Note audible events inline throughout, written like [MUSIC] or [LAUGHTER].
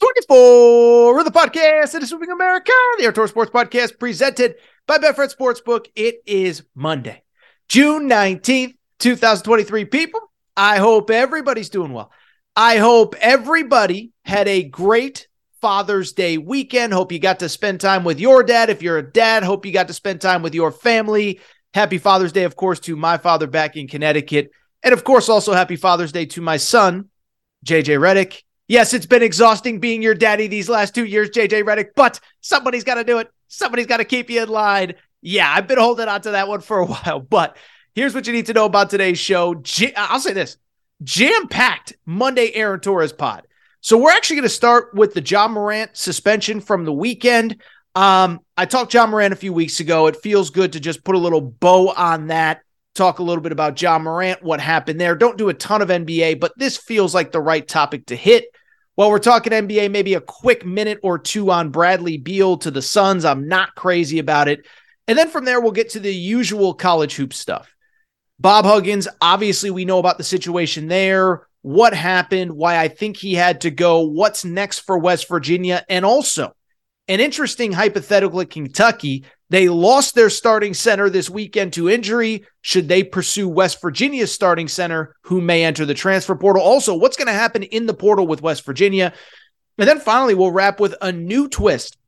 724 of the podcast. It is Swimming America, the Outdoor Sports Podcast presented by Betfred Sportsbook. It is Monday, June 19th, 2023. People, I hope everybody's doing well. I hope everybody had a great Father's Day weekend. Hope you got to spend time with your dad. If you're a dad, hope you got to spend time with your family. Happy Father's Day, of course, to my father back in Connecticut. And of course, also happy Father's Day to my son, JJ Redick. Yes, it's been exhausting being your daddy these last two years, JJ Redick, but somebody's got to do it. Somebody's got to keep you in line. Yeah, I've been holding on to that one for a [LAUGHS] while, but here's what you need to know about today's show. I'll say this jam packed Monday Aaron Torres pod. So we're actually going to start with the Ja Morant suspension from the weekend. Um, I talked Ja Morant a few weeks ago. It feels good to just put a little bow on that talk a little bit about Ja Morant, what happened there. Don't do a ton of NBA, but this feels like the right topic to hit. While we're talking NBA, maybe a quick minute or two on Bradley Beal to the Suns. I'm not crazy about it. And then from there, we'll get to the usual college hoop stuff. Bob Huggins, obviously, we know about the situation there, what happened, why I think he had to go, what's next for West Virginia, and also an interesting hypothetical at Kentucky. They lost their starting center this weekend to injury. Should they pursue West Virginia's starting center, who may enter the transfer portal? Also, what's going to happen in the portal with West Virginia? And then finally, we'll wrap with a new twist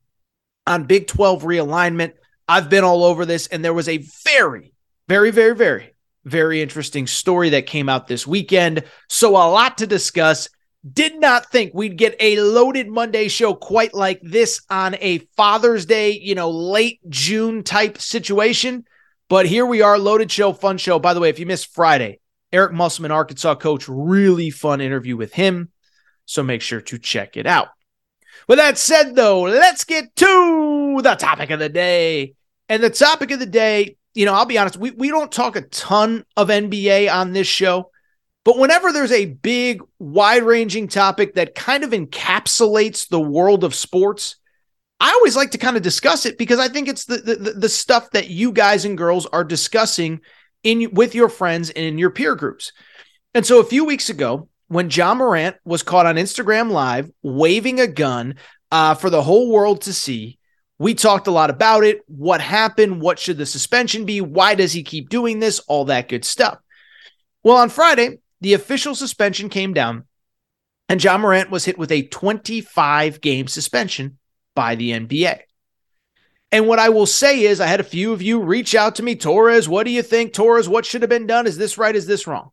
on Big 12 realignment. I've been all over this, and there was a very, very, very, very, very interesting story that came out this weekend. So, a lot to discuss. Did not think we'd get a loaded Monday show quite like this on a Father's Day, you know, late June type situation. But here we are, loaded show, fun show. By the way, if you missed Friday, Eric Musselman, Arkansas coach, really fun interview with him. So make sure to check it out. With that said, though, let's get to the topic of the day. And the topic of the day, you know, I'll be honest, we, we don't talk a ton of NBA on this show. But whenever there's a big, wide ranging topic that kind of encapsulates the world of sports, I always like to kind of discuss it because I think it's the, the, the stuff that you guys and girls are discussing in with your friends and in your peer groups. And so a few weeks ago, when Ja Morant was caught on Instagram Live waving a gun uh, for the whole world to see, we talked a lot about it. What happened? What should the suspension be? Why does he keep doing this? All that good stuff. Well, on Friday, the official suspension came down, and Ja Morant was hit with a 25 game suspension by the NBA. And what I will say is, I had a few of you reach out to me, Torres, what do you think? Torres, what should have been done? Is this right? Is this wrong?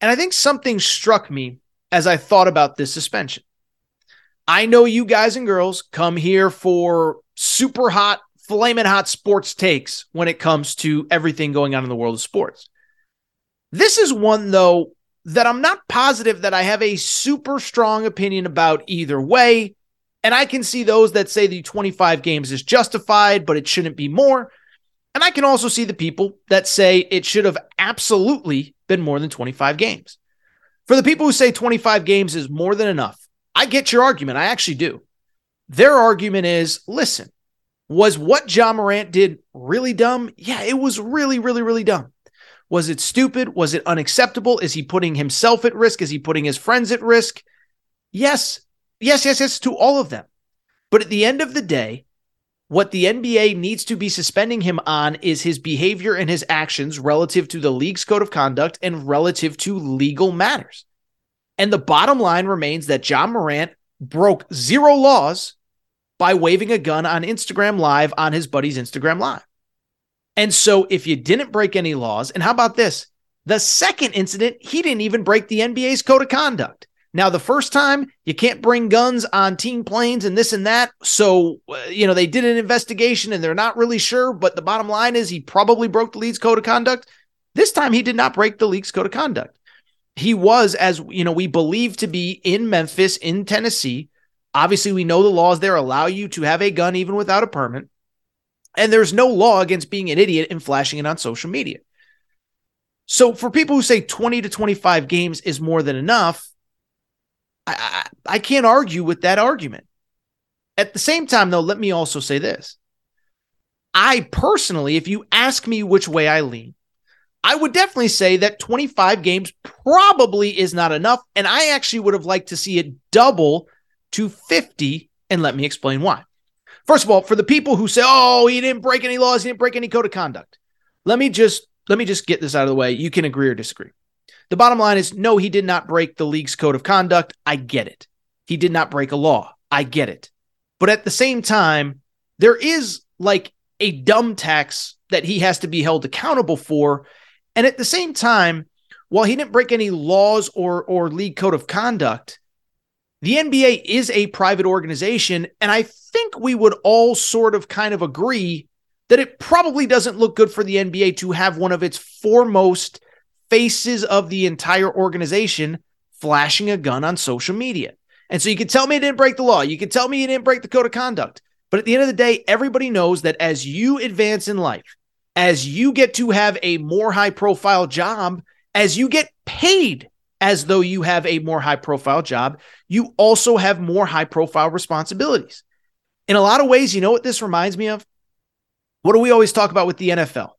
And I think something struck me as I thought about this suspension. I know you guys and girls come here for super hot, flaming hot sports takes when it comes to everything going on in the world of sports. This is one, though, that I'm not positive that I have a super strong opinion about either way. And I can see those that say the 25 games is justified, but it shouldn't be more. And I can also see the people that say it should have absolutely been more than 25 games. For the people who say 25 games is more than enough, I get your argument. I actually do. Their argument is listen, was what Ja Morant did really dumb? Yeah, it was really, really, really dumb. Was it stupid? Was it unacceptable? Is he putting himself at risk? Is he putting his friends at risk? Yes, yes, yes, yes, to all of them. But at the end of the day, what the NBA needs to be suspending him on is his behavior and his actions relative to the league's code of conduct and relative to legal matters. And the bottom line remains that Ja Morant broke zero laws by waving a gun on Instagram Live on his buddy's Instagram Live. And so if you didn't break any laws, and how about this? The second incident, he didn't even break the NBA's code of conduct. Now, the first time, you can't bring guns on team planes and this and that. So, uh, you know, they did an investigation and they're not really sure. But the bottom line is he probably broke the league's code of conduct. This time, he did not break the league's code of conduct. He was, as you know, we believe to be in Memphis, in Tennessee. Obviously, we know the laws there allow you to have a gun even without a permit. And there's no law against being an idiot and flashing it on social media. So, for people who say 20 to 25 games is more than enough, I, I, can't argue with that argument. At the same time, though, let me also say this. I personally, if you ask me which way I lean, I would definitely say that 25 games probably is not enough. And I actually would have liked to see it double to 50. And let me explain why. First of all, for the people who say, oh, he didn't break any laws, he didn't break any code of conduct. Let me just let me just get this out of the way. You can agree or disagree. The bottom line is no, he did not break the league's code of conduct. I get it. He did not break a law. I get it. But at the same time, there is like a dumb tax that he has to be held accountable for. And at the same time, while he didn't break any laws or or league code of conduct, the NBA is a private organization and I think we would all sort of kind of agree that it probably doesn't look good for the NBA to have one of its foremost faces of the entire organization flashing a gun on social media. And so you can tell me it didn't break the law. You can tell me you didn't break the code of conduct. But at the end of the day, everybody knows that as you advance in life, as you get to have a more high profile job, as you get paid as though you have a more high profile job, you also have more high profile responsibilities. In a lot of ways, you know what this reminds me of? What do we always talk about with the NFL?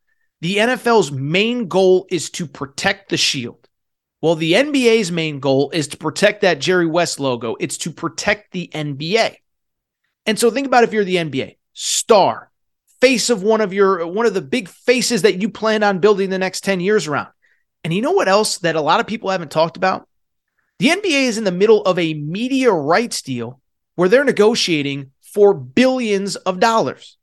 The NFL's main goal is to protect the shield. Well, the NBA's main goal is to protect that Jerry West logo. It's to protect the NBA. And so think about if you're the NBA, star, face of one of your one of the big faces that you plan on building the next 10 years around. And you know what else that a lot of people haven't talked about? The NBA is in the middle of a media rights deal where they're negotiating for billions of dollars.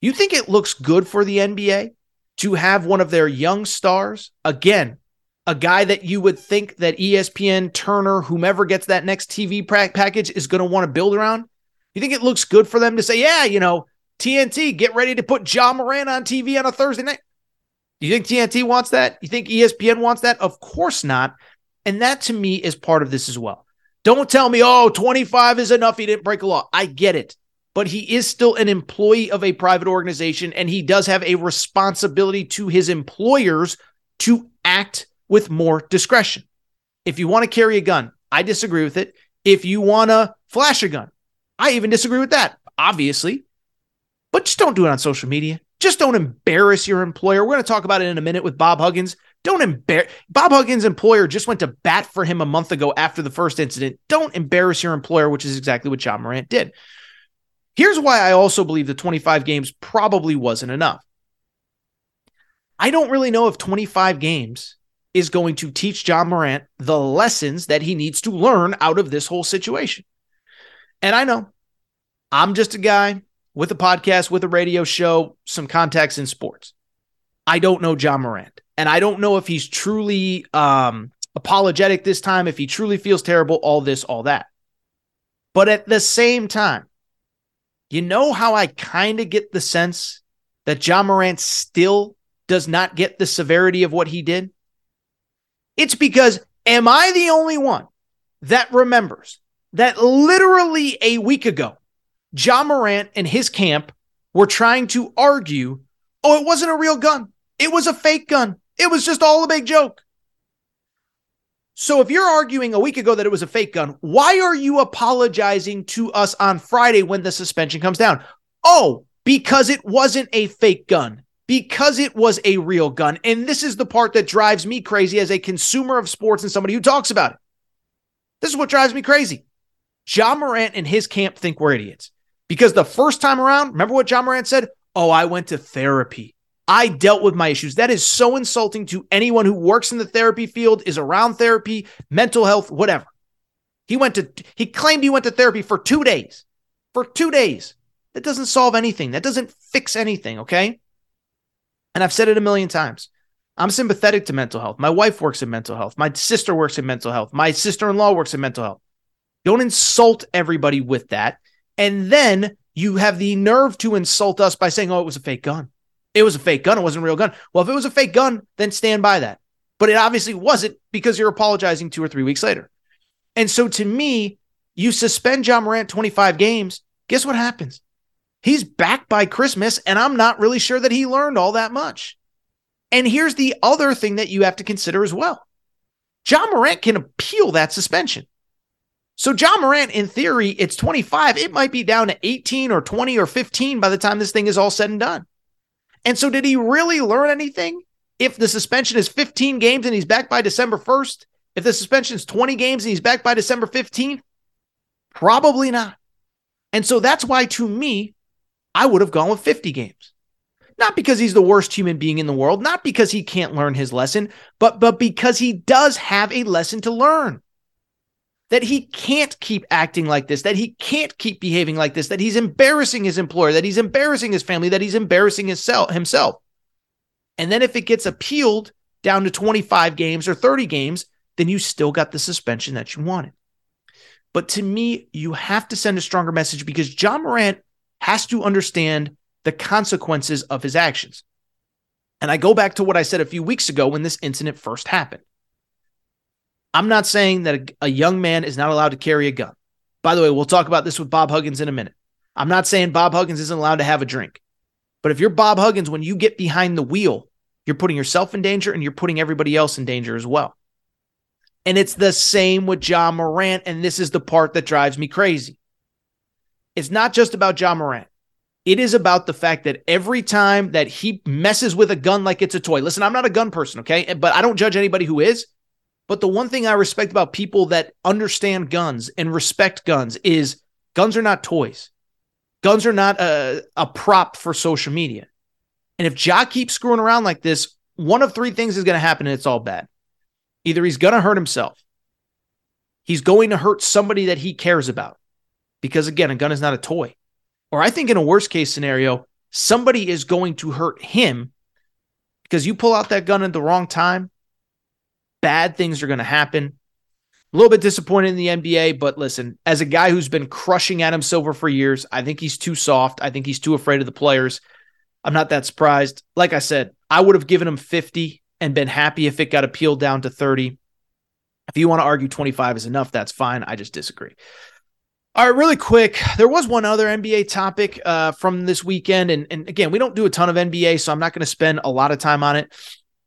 You think it looks good for the NBA to have one of their young stars, again, a guy that you would think that ESPN, Turner, whomever gets that next TV package is going to want to build around? You think it looks good for them to say, yeah, you know, TNT, get ready to put Ja Morant on TV on a Thursday night? Do you think TNT wants that? You think ESPN wants that? Of course not. And that to me is part of this as well. Don't tell me, oh, 25 is enough. He didn't break a law. I get it but he is still an employee of a private organization and he does have a responsibility to his employers to act with more discretion. If you want to carry a gun, I disagree with it. If you want to flash a gun, I even disagree with that, obviously. But just don't do it on social media. Just don't embarrass your employer. We're going to talk about it in a minute with Bob Huggins. Don't embarrass Bob Huggins' employer just went to bat for him a month ago after the first incident. Don't embarrass your employer, which is exactly what Ja Morant did. Here's why I also believe the 25 games probably wasn't enough. I don't really know if 25 games is going to teach Ja Morant the lessons that he needs to learn out of this whole situation. And I know I'm just a guy with a podcast, with a radio show, some contacts in sports. I don't know Ja Morant. And I don't know if he's truly um, apologetic this time, if he truly feels terrible, all this, all that. But at the same time, you know how I kind of get the sense that Ja Morant still does not get the severity of what he did? It's because am I the only one that remembers that literally a week ago, Ja Morant and his camp were trying to argue, oh, it wasn't a real gun. It was a fake gun. It was just all a big joke. So if you're arguing a week ago that it was a fake gun, why are you apologizing to us on Friday when the suspension comes down? Oh, because it wasn't a fake gun, because it was a real gun. And this is the part that drives me crazy as a consumer of sports and somebody who talks about it. This is what drives me crazy. Ja Morant and his camp think we're idiots because the first time around, remember what Ja Morant said? Oh, I went to therapy. I dealt with my issues. That is so insulting to anyone who works in the therapy field, is around therapy, mental health, whatever. He went to, he claimed he went to therapy for two days. For two days. That doesn't solve anything. That doesn't fix anything, okay? And I've said it a million times. I'm sympathetic to mental health. My wife works in mental health. My sister works in mental health. My sister in law works in mental health. Don't insult everybody with that. And then you have the nerve to insult us by saying, oh, it was a fake gun. It was a fake gun. It wasn't a real gun. Well, if it was a fake gun, then stand by that. But it obviously wasn't because you're apologizing two or three weeks later. And so to me, you suspend Ja Morant 25 games. Guess what happens? He's back by Christmas, and I'm not really sure that he learned all that much. And here's the other thing that you have to consider as well Ja Morant can appeal that suspension. So, Ja Morant, in theory, it's 25. It might be down to 18 or 20 or 15 by the time this thing is all said and done. And so, did he really learn anything? If the suspension is 15 games and he's back by December 1st, if the suspension is 20 games and he's back by December 15th, probably not. And so that's why, to me, I would have gone with 50 games. Not because he's the worst human being in the world, not because he can't learn his lesson, but, but because he does have a lesson to learn. That he can't keep acting like this, that he can't keep behaving like this, that he's embarrassing his employer, that he's embarrassing his family, that he's embarrassing himself. And then if it gets appealed down to 25 games or 30 games, then you still got the suspension that you wanted. But to me, you have to send a stronger message because Ja Morant has to understand the consequences of his actions. And I go back to what I said a few weeks ago when this incident first happened. I'm not saying that a, a, young man is not allowed to carry a gun. By the way, we'll talk about this with Bob Huggins in a minute. I'm not saying Bob Huggins isn't allowed to have a drink. But if you're Bob Huggins, when you get behind the wheel, you're putting yourself in danger and you're putting everybody else in danger as well. And it's the same with Ja Morant. And this is the part that drives me crazy. It's not just about Ja Morant. It is about the fact that every time that he messes with a gun like it's a toy. Listen, I'm not a gun person, okay? But I don't judge anybody who is. But the one thing I respect about people that understand guns and respect guns is guns are not toys. Guns are not a, a prop for social media. And if Ja keeps screwing around like this, one of three things is going to happen and it's all bad. Either he's going to hurt himself, he's going to hurt somebody that he cares about, because again, a gun is not a toy. Or I think in a worst case scenario, somebody is going to hurt him because you pull out that gun at the wrong time bad things are going to happen. A little bit disappointed in the NBA, but listen, as a guy who's been crushing Adam Silver for years, I think he's too soft. I think he's too afraid of the players. I'm not that surprised. Like I said, I would have given him 50 and been happy if it got appealed down to 30. If you want to argue 25 is enough, that's fine. I just disagree. All right, really quick. There was one other NBA topic uh, from this weekend. And, and again, we don't do a ton of NBA, so I'm not going to spend a lot of time on it.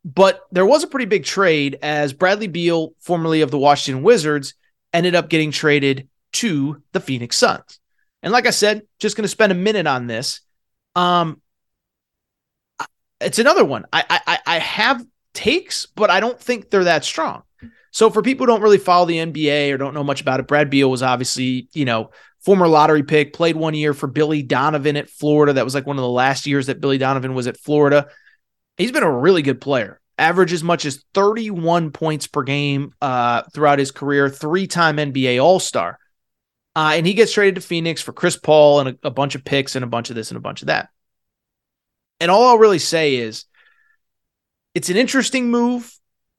But there was a pretty big trade as Bradley Beal, formerly of the Washington Wizards, ended up getting traded to the Phoenix Suns. And like I said, just going to spend a minute on this. Um, it's another one. I, I I have takes, but I don't think they're that strong. So for people who don't really follow the NBA or don't know much about it, Brad Beal was obviously, you know, former lottery pick, played one year for Billy Donovan at Florida. That was like one of the last years that Billy Donovan was at Florida he's been a really good player. Average as much as 31 points per game uh, throughout his career, three time NBA All Star. Uh, and he gets traded to Phoenix for Chris Paul and a, a bunch of picks and a bunch of this and a bunch of that. And all I'll really say is it's an interesting move.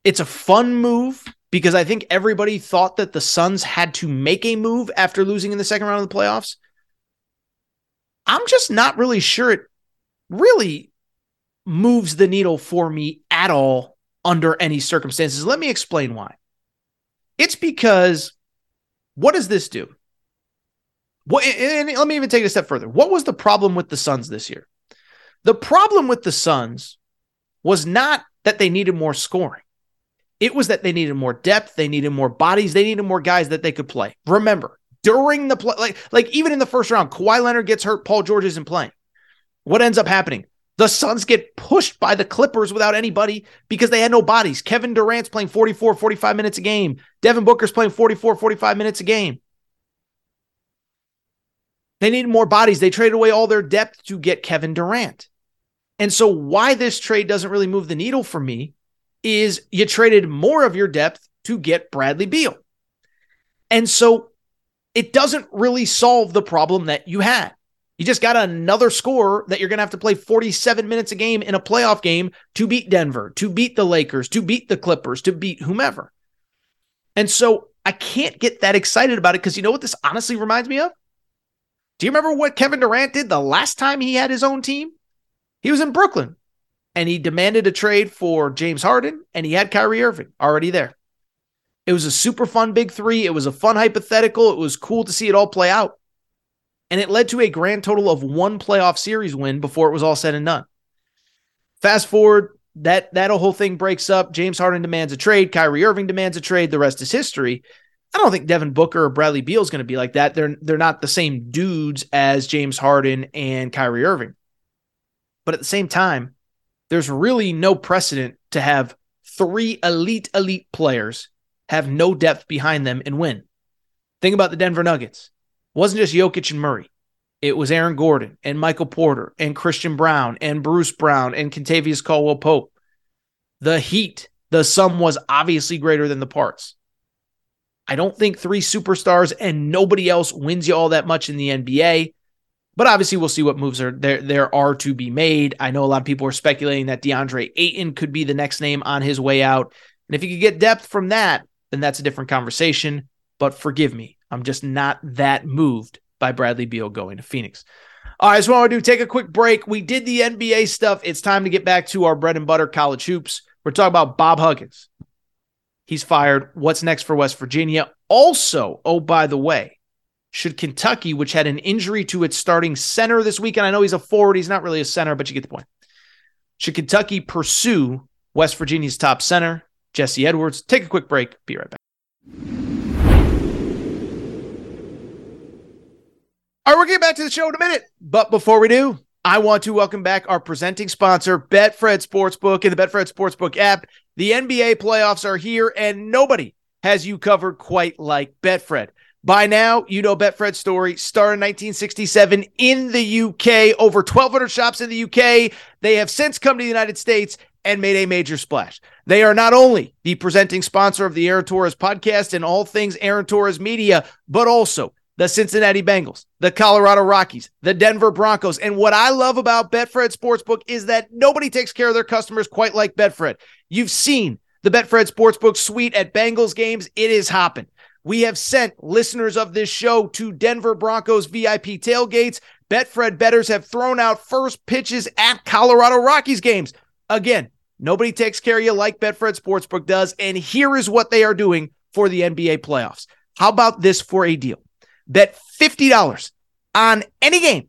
It's a fun move because I think everybody thought that the Suns had to make a move after losing in the second round of the playoffs. I'm just not really sure it really moves the needle for me at all under any circumstances. Let me explain why. It's because what does this do? What, and let me even take it a step further. What was the problem with the Suns this year? The problem with the Suns was not that they needed more scoring. It was that they needed more depth, they needed more bodies, they needed more guys that they could play. Remember, during the play, like, like even in the first round, Kawhi Leonard gets hurt, Paul George isn't playing. What ends up happening? The Suns get pushed by the Clippers without anybody because they had no bodies. Kevin Durant's playing 44, 45 minutes a game. Devin Booker's playing 44, 45 minutes a game. They needed more bodies. They traded away all their depth to get Kevin Durant. And so, why this trade doesn't really move the needle for me is you traded more of your depth to get Bradley Beal. And so, it doesn't really solve the problem that you had. You just got another scorer that you're going to have to play 47 minutes a game in a playoff game to beat Denver, to beat the Lakers, to beat the Clippers, to beat whomever. And so I can't get that excited about it because you know what this honestly reminds me of? Do you remember what Kevin Durant did the last time he had his own team? He was in Brooklyn and he demanded a trade for James Harden and he had Kyrie Irving already there. It was a super fun big three. It was a fun hypothetical. It was cool to see it all play out and it led to a grand total of one playoff series win before it was all said and done. Fast forward, that that whole thing breaks up. James Harden demands a trade. Kyrie Irving demands a trade. The rest is history. I don't think Devin Booker or Bradley Beal is going to be like that. They're they're not the same dudes as James Harden and Kyrie Irving. But at the same time, there's really no precedent to have three elite elite players have no depth behind them and win. Think about the Denver Nuggets. Wasn't just Jokic and Murray. It was Aaron Gordon and Michael Porter and Christian Braun and Bruce Brown and Kentavious Caldwell Pope. The Heat, the sum was obviously greater than the parts. I don't think three superstars and nobody else wins you all that much in the NBA. But obviously, we'll see what moves are there there are to be made. I know a lot of people are speculating that DeAndre Ayton could be the next name on his way out. And if you could get depth from that, then that's a different conversation. But forgive me, I'm just not that moved by Bradley Beal going to Phoenix. All right, so what I want to do, take a quick break. We did the NBA stuff. It's time to get back to our bread and butter college hoops. We're talking about Bob Huggins. He's fired. What's next for West Virginia? Also, oh, by the way, should Kentucky, which had an injury to its starting center this weekend, I know he's a forward, he's not really a center, but you get the point. Should Kentucky pursue West Virginia's top center, Jesse Edwards? Take a quick break. Be right back. All right, we're getting back to the show in a minute. But before we do, I want to welcome back our presenting sponsor, Betfred Sportsbook and the Betfred Sportsbook app. The NBA playoffs are here, and nobody has you covered quite like Betfred. By now, you know Betfred's story. Started in 1967 in the UK, over 1,200 shops in the UK. They have since come to the United States and made a major splash. They are not only the presenting sponsor of the Aaron Torres podcast and all things Aaron Torres media, but also the Cincinnati Bengals, the Colorado Rockies, the Denver Broncos. And what I love about Betfred Sportsbook is that nobody takes care of their customers quite like Betfred. You've seen the Betfred Sportsbook suite at Bengals games, it is hopping. We have sent listeners of this show to Denver Broncos VIP tailgates. Betfred betters have thrown out first pitches at Colorado Rockies games. Again, nobody takes care of you like Betfred Sportsbook does. And here is what they are doing for the NBA playoffs. How about this for a deal? Bet $50 on any game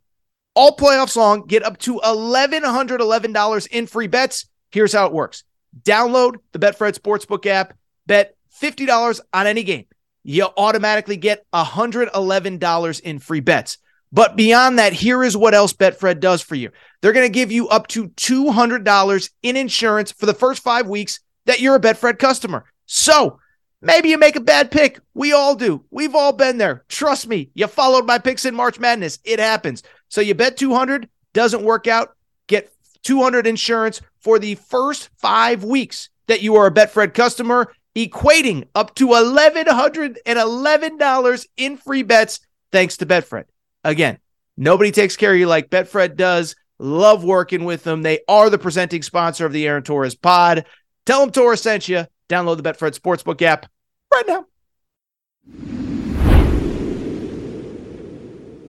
all playoffs long. Get up to $1,111 in free bets. Here's how it works download the Betfred Sportsbook app, bet $50 on any game. You automatically get $111 in free bets. But beyond that, here is what else Betfred does for you. They're going to give you up to $200 in insurance for the first five weeks that you're a Betfred customer. So Maybe you make a bad pick. We all do. We've all been there. Trust me. You followed my picks in March Madness. It happens. So you bet 200, doesn't work out. Get 200 insurance for the first five weeks that you are a Betfred customer, equating up to $1,111 in free bets thanks to Betfred. Again, nobody takes care of you like Betfred does. Love working with them. They are the presenting sponsor of the Aaron Torres pod. Tell them Torres sent you. Download the Betfred Sportsbook app right now.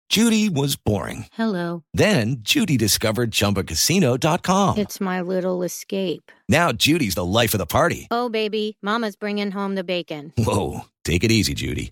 Judy was boring. Hello. Then Judy discovered chumbacasino.com. It's my little escape. Now Judy's the life of the party. Oh, baby, Mama's bringing home the bacon. Whoa. Take it easy, Judy.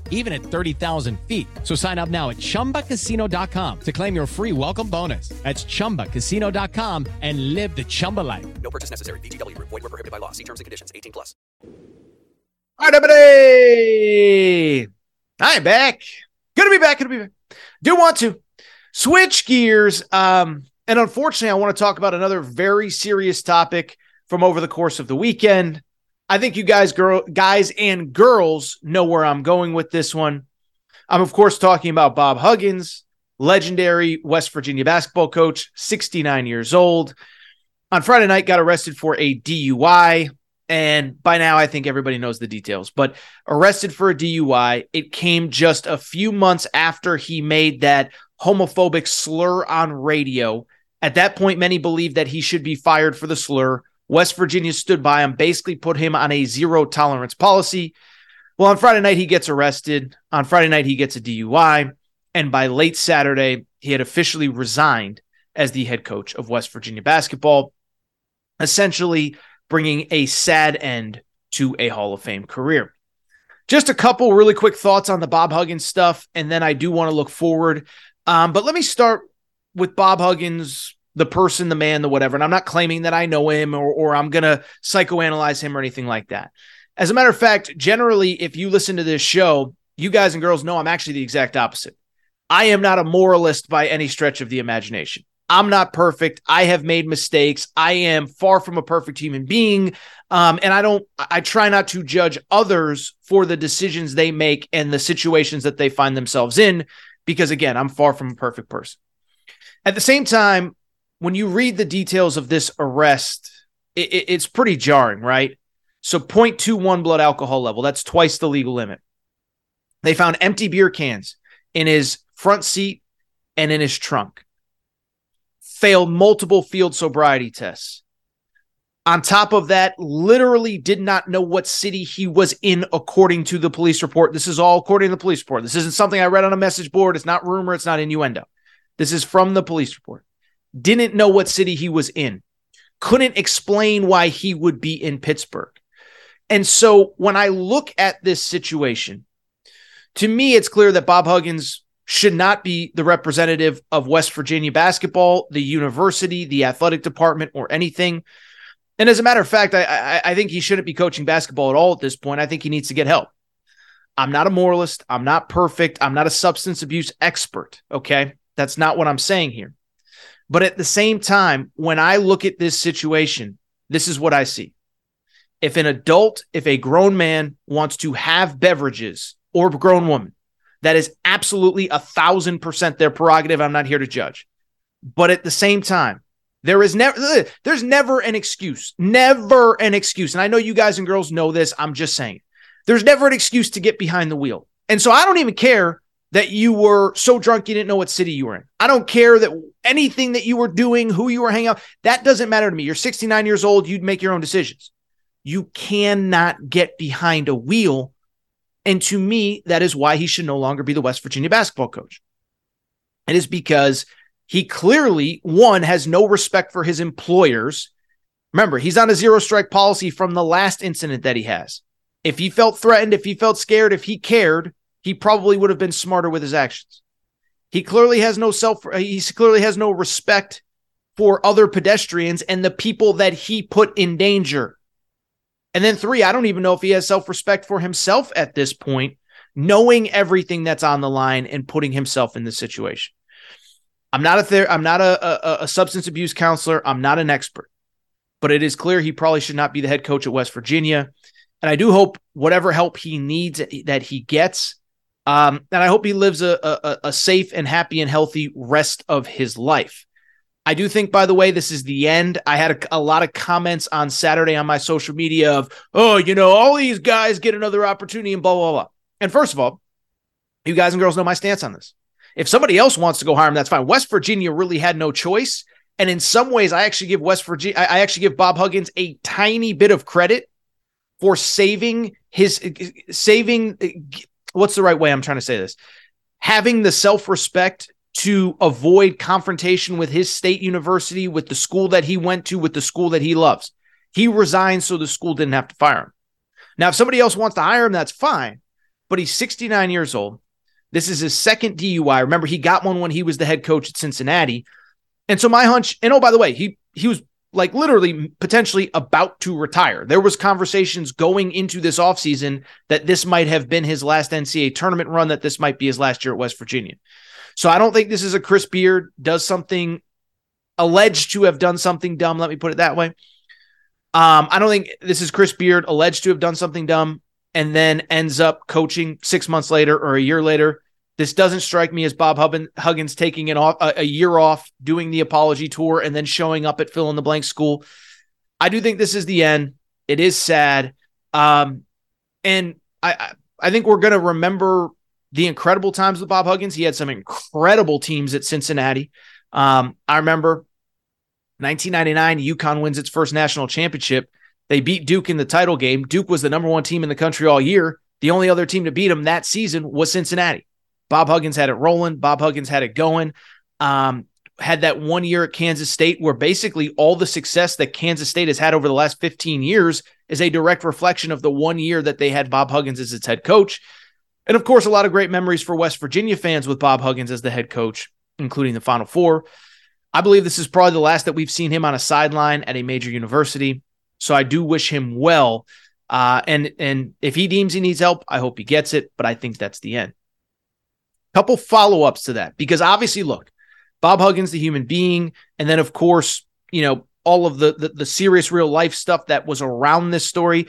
even at 30,000 feet. So sign up now at ChumbaCasino.com to claim your free welcome bonus. That's ChumbaCasino.com and live the Chumba life. No purchase necessary. VGW. Void were prohibited by law. See terms and conditions. 18 plus. All right, everybody. I'm back. Good to be back. Good to be back. Do want to switch gears. Um, and unfortunately, I want to talk about another very serious topic from over the course of the weekend. I think you guys, girl, guys and girls, know where I'm going with this one. I'm of course talking about Bob Huggins, legendary West Virginia basketball coach, 69 years old. On Friday night, got arrested for a DUI. And by now, I think everybody knows the details, but arrested for a DUI. It came just a few months after he made that homophobic slur on radio. At that point, many believed that he should be fired for the slur. West Virginia stood by him, basically put him on a zero tolerance policy. Well, on Friday night, he gets arrested. On Friday night, he gets a DUI. And by late Saturday, he had officially resigned as the head coach of West Virginia basketball, essentially bringing a sad end to a Hall of Fame career. Just a couple really quick thoughts on the Bob Huggins stuff, and then I do want to look forward. Um, but let me start with Bob Huggins the person, the man, the whatever. And I'm not claiming that I know him or, or I'm going to psychoanalyze him or anything like that. As a matter of fact, generally, if you listen to this show, you guys and girls know I'm actually the exact opposite. I am not a moralist by any stretch of the imagination. I'm not perfect. I have made mistakes. I am far from a perfect human being. Um, and I don't, I try not to judge others for the decisions they make and the situations that they find themselves in, because again, I'm far from a perfect person. At the same time, when you read the details of this arrest, it, it, it's pretty jarring, right? So 0.21 blood alcohol level, that's twice the legal limit. They found empty beer cans in his front seat and in his trunk. Failed multiple field sobriety tests. On top of that, literally did not know what city he was in according to the police report. This is all according to the police report. This isn't something I read on a message board. It's not rumor, it's not innuendo. This is from the police report didn't know what city he was in, couldn't explain why he would be in Pittsburgh. And so when I look at this situation, to me, it's clear that Bob Huggins should not be the representative of West Virginia basketball, the university, the athletic department, or anything. And as a matter of fact, I, I, I think he shouldn't be coaching basketball at all at this point. I think he needs to get help. I'm not a moralist. I'm not perfect. I'm not a substance abuse expert. Okay. That's not what I'm saying here. But at the same time, when I look at this situation, this is what I see. If an adult, if a grown man wants to have beverages or grown woman, that is absolutely a thousand percent their prerogative. I'm not here to judge. But at the same time, there is never there's never an excuse. Never an excuse. And I know you guys and girls know this. I'm just saying. There's never an excuse to get behind the wheel. And so I don't even care that you were so drunk you didn't know what city you were in. I don't care that anything that you were doing, who you were hanging out, that doesn't matter to me. You're 69 years old, you'd make your own decisions. You cannot get behind a wheel. And to me, that is why he should no longer be the West Virginia basketball coach. It is because he clearly, one, has no respect for his employers. Remember, he's on a zero strike policy from the last incident that he has. If he felt threatened, if he felt scared, if he cared, he probably would have been smarter with his actions. He clearly has no self, he clearly has no respect for other pedestrians and the people that he put in danger. And then three, I don't even know if he has self respect for himself at this point, knowing everything that's on the line and putting himself in this situation. I'm not a ther- I'm not a, a, a substance abuse counselor. I'm not an expert, but it is clear he probably should not be the head coach at West Virginia. And I do hope whatever help he needs that he gets, um, and I hope he lives a, a, a safe and happy and healthy rest of his life. I do think, by the way, this is the end. I had a, a, lot of comments on Saturday on my social media of, oh, you know, all these guys get another opportunity and blah, blah, blah. And first of all, you guys and girls know my stance on this. If somebody else wants to go hire him, that's fine. West Virginia really had no choice. And in some ways, I actually give West Virginia, I actually give Bob Huggins a tiny bit of credit for saving his, saving, what's the right way I'm trying to say this? Having the self respect to avoid confrontation with his state university, with the school that he went to, with the school that he loves. He resigned so the school didn't have to fire him. Now, if somebody else wants to hire him, that's fine. But he's 69 years old. This is his second DUI. Remember, he got one when he was the head coach at Cincinnati. And so my hunch, and oh, by the way, he he was like literally potentially about to retire. There was conversations going into this offseason that this might have been his last NCAA tournament run, that this might be his last year at West Virginia. So I don't think this is a Chris Beard does something alleged to have done something dumb. Let me put it that way. Um, I don't think this is Chris Beard alleged to have done something dumb and then ends up coaching six months later or a year later. This doesn't strike me as Bob Huggins taking an off, a, year off, doing the apology tour, and then showing up at fill in the blank school. I do think this is the end. It is sad, um, and I I think we're going to remember the incredible times with Bob Huggins. He had some incredible teams at Cincinnati. Um, I remember 1999, UConn wins its first national championship. They beat Duke in the title game. Duke was the number one team in the country all year. The only other team to beat them that season was Cincinnati. Bob Huggins had it rolling. Bob Huggins had it going. Um, had that one year at Kansas State where basically all the success that Kansas State has had over the last 15 years is a direct reflection of the one year that they had Bob Huggins as its head coach. And of course, a lot of great memories for West Virginia fans with Bob Huggins as the head coach, including the Final Four. I believe this is probably the last that we've seen him on a sideline at a major university. So I do wish him well. Uh, and and if he deems he needs help, I hope he gets it. But I think that's the end. Couple follow ups to that because obviously, look, Bob Huggins, the human being, and then of course, you know all of the, the the serious real life stuff that was around this story.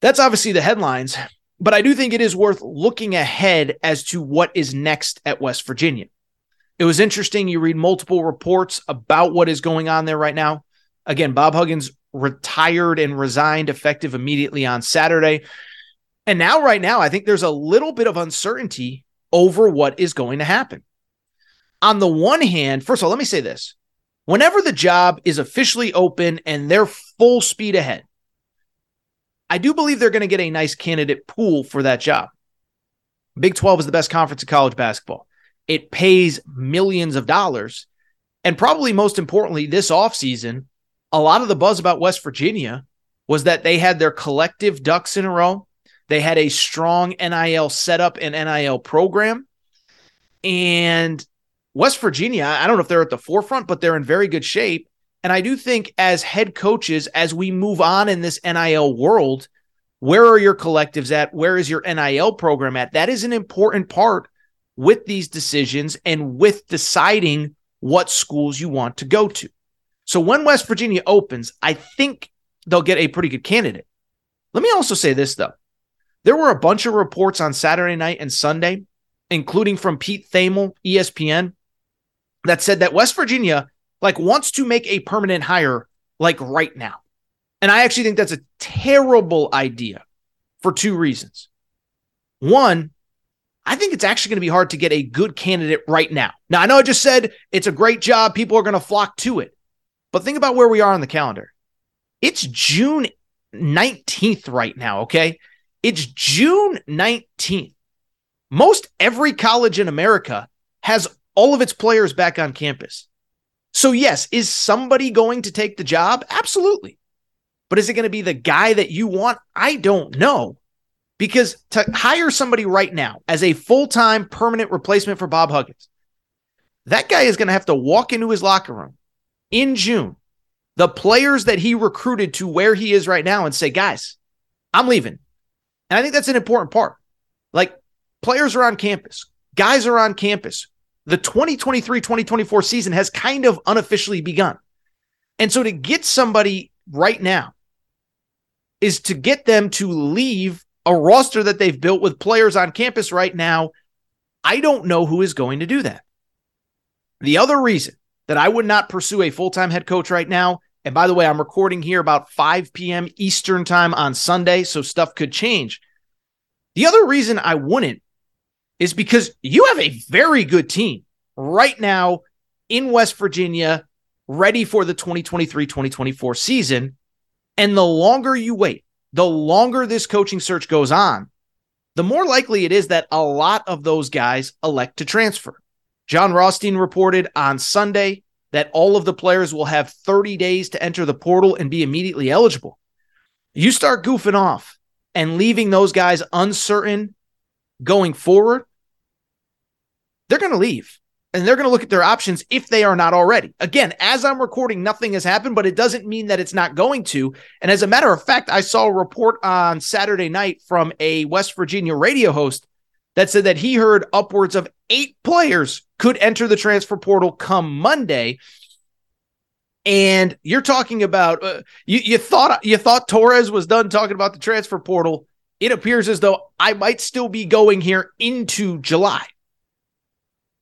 That's obviously the headlines. But I do think it is worth looking ahead as to what is next at West Virginia. It was interesting. You read multiple reports about what is going on there right now. Again, Bob Huggins retired and resigned effective immediately on Saturday. And now, right now, I think there's a little bit of uncertainty over what is going to happen. On the one hand, first of all, let me say this whenever the job is officially open and they're full speed ahead, I do believe they're going to get a nice candidate pool for that job. Big 12 is the best conference in college basketball. It pays millions of dollars. And probably most importantly, this offseason, a lot of the buzz about West Virginia was that they had their collective ducks in a row. They had a strong NIL setup and NIL program. And West Virginia, I don't know if they're at the forefront, but they're in very good shape. And I do think as head coaches, as we move on in this NIL world, where are your collectives at? Where is your NIL program at? That is an important part with these decisions and with deciding what schools you want to go to. So when West Virginia opens, I think they'll get a pretty good candidate. Let me also say this, though. There were a bunch of reports on Saturday night and Sunday, including from Pete Thamel, ESPN, that said that West Virginia like wants to make a permanent hire like right now. And I actually think that's a terrible idea for two reasons. One, I think it's actually going to be hard to get a good candidate right now. Now, I know I just said it's a great job, people are going to flock to it. But think about where we are on the calendar. It's June 19th right now, okay? It's June 19th. Most every college in America has all of its players back on campus. So, yes, is somebody going to take the job? Absolutely. But is it going to be the guy that you want? I don't know. Because to hire somebody right now as a full time permanent replacement for Bob Huggins, that guy is going to have to walk into his locker room in June the players that he recruited to where he is right now and say, guys, I'm leaving. And I think that's an important part. Like players are on campus, guys are on campus. The 2023 2024 season has kind of unofficially begun. And so to get somebody right now is to get them to leave a roster that they've built with players on campus right now. I don't know who is going to do that. The other reason that I would not pursue a full time head coach right now, and by the way, I'm recording here about 5 p.m. Eastern time on Sunday, so stuff could change. The other reason I wouldn't is because you have a very good team right now in West Virginia, ready for the 2023 2024 season. And the longer you wait, the longer this coaching search goes on, the more likely it is that a lot of those guys elect to transfer. Jon Rothstein reported on Sunday that all of the players will have 30 days to enter the portal and be immediately eligible. You start goofing off and leaving those guys uncertain going forward, they're going to leave and they're going to look at their options if they are not already. Again, as I'm recording, nothing has happened, but it doesn't mean that it's not going to. And as a matter of fact, I saw a report on Saturday night from a West Virginia radio host that said that he heard upwards of eight players could enter the transfer portal come Monday. And you're talking about uh, you, you thought you thought Torres was done talking about the transfer portal. It appears as though I might still be going here into July.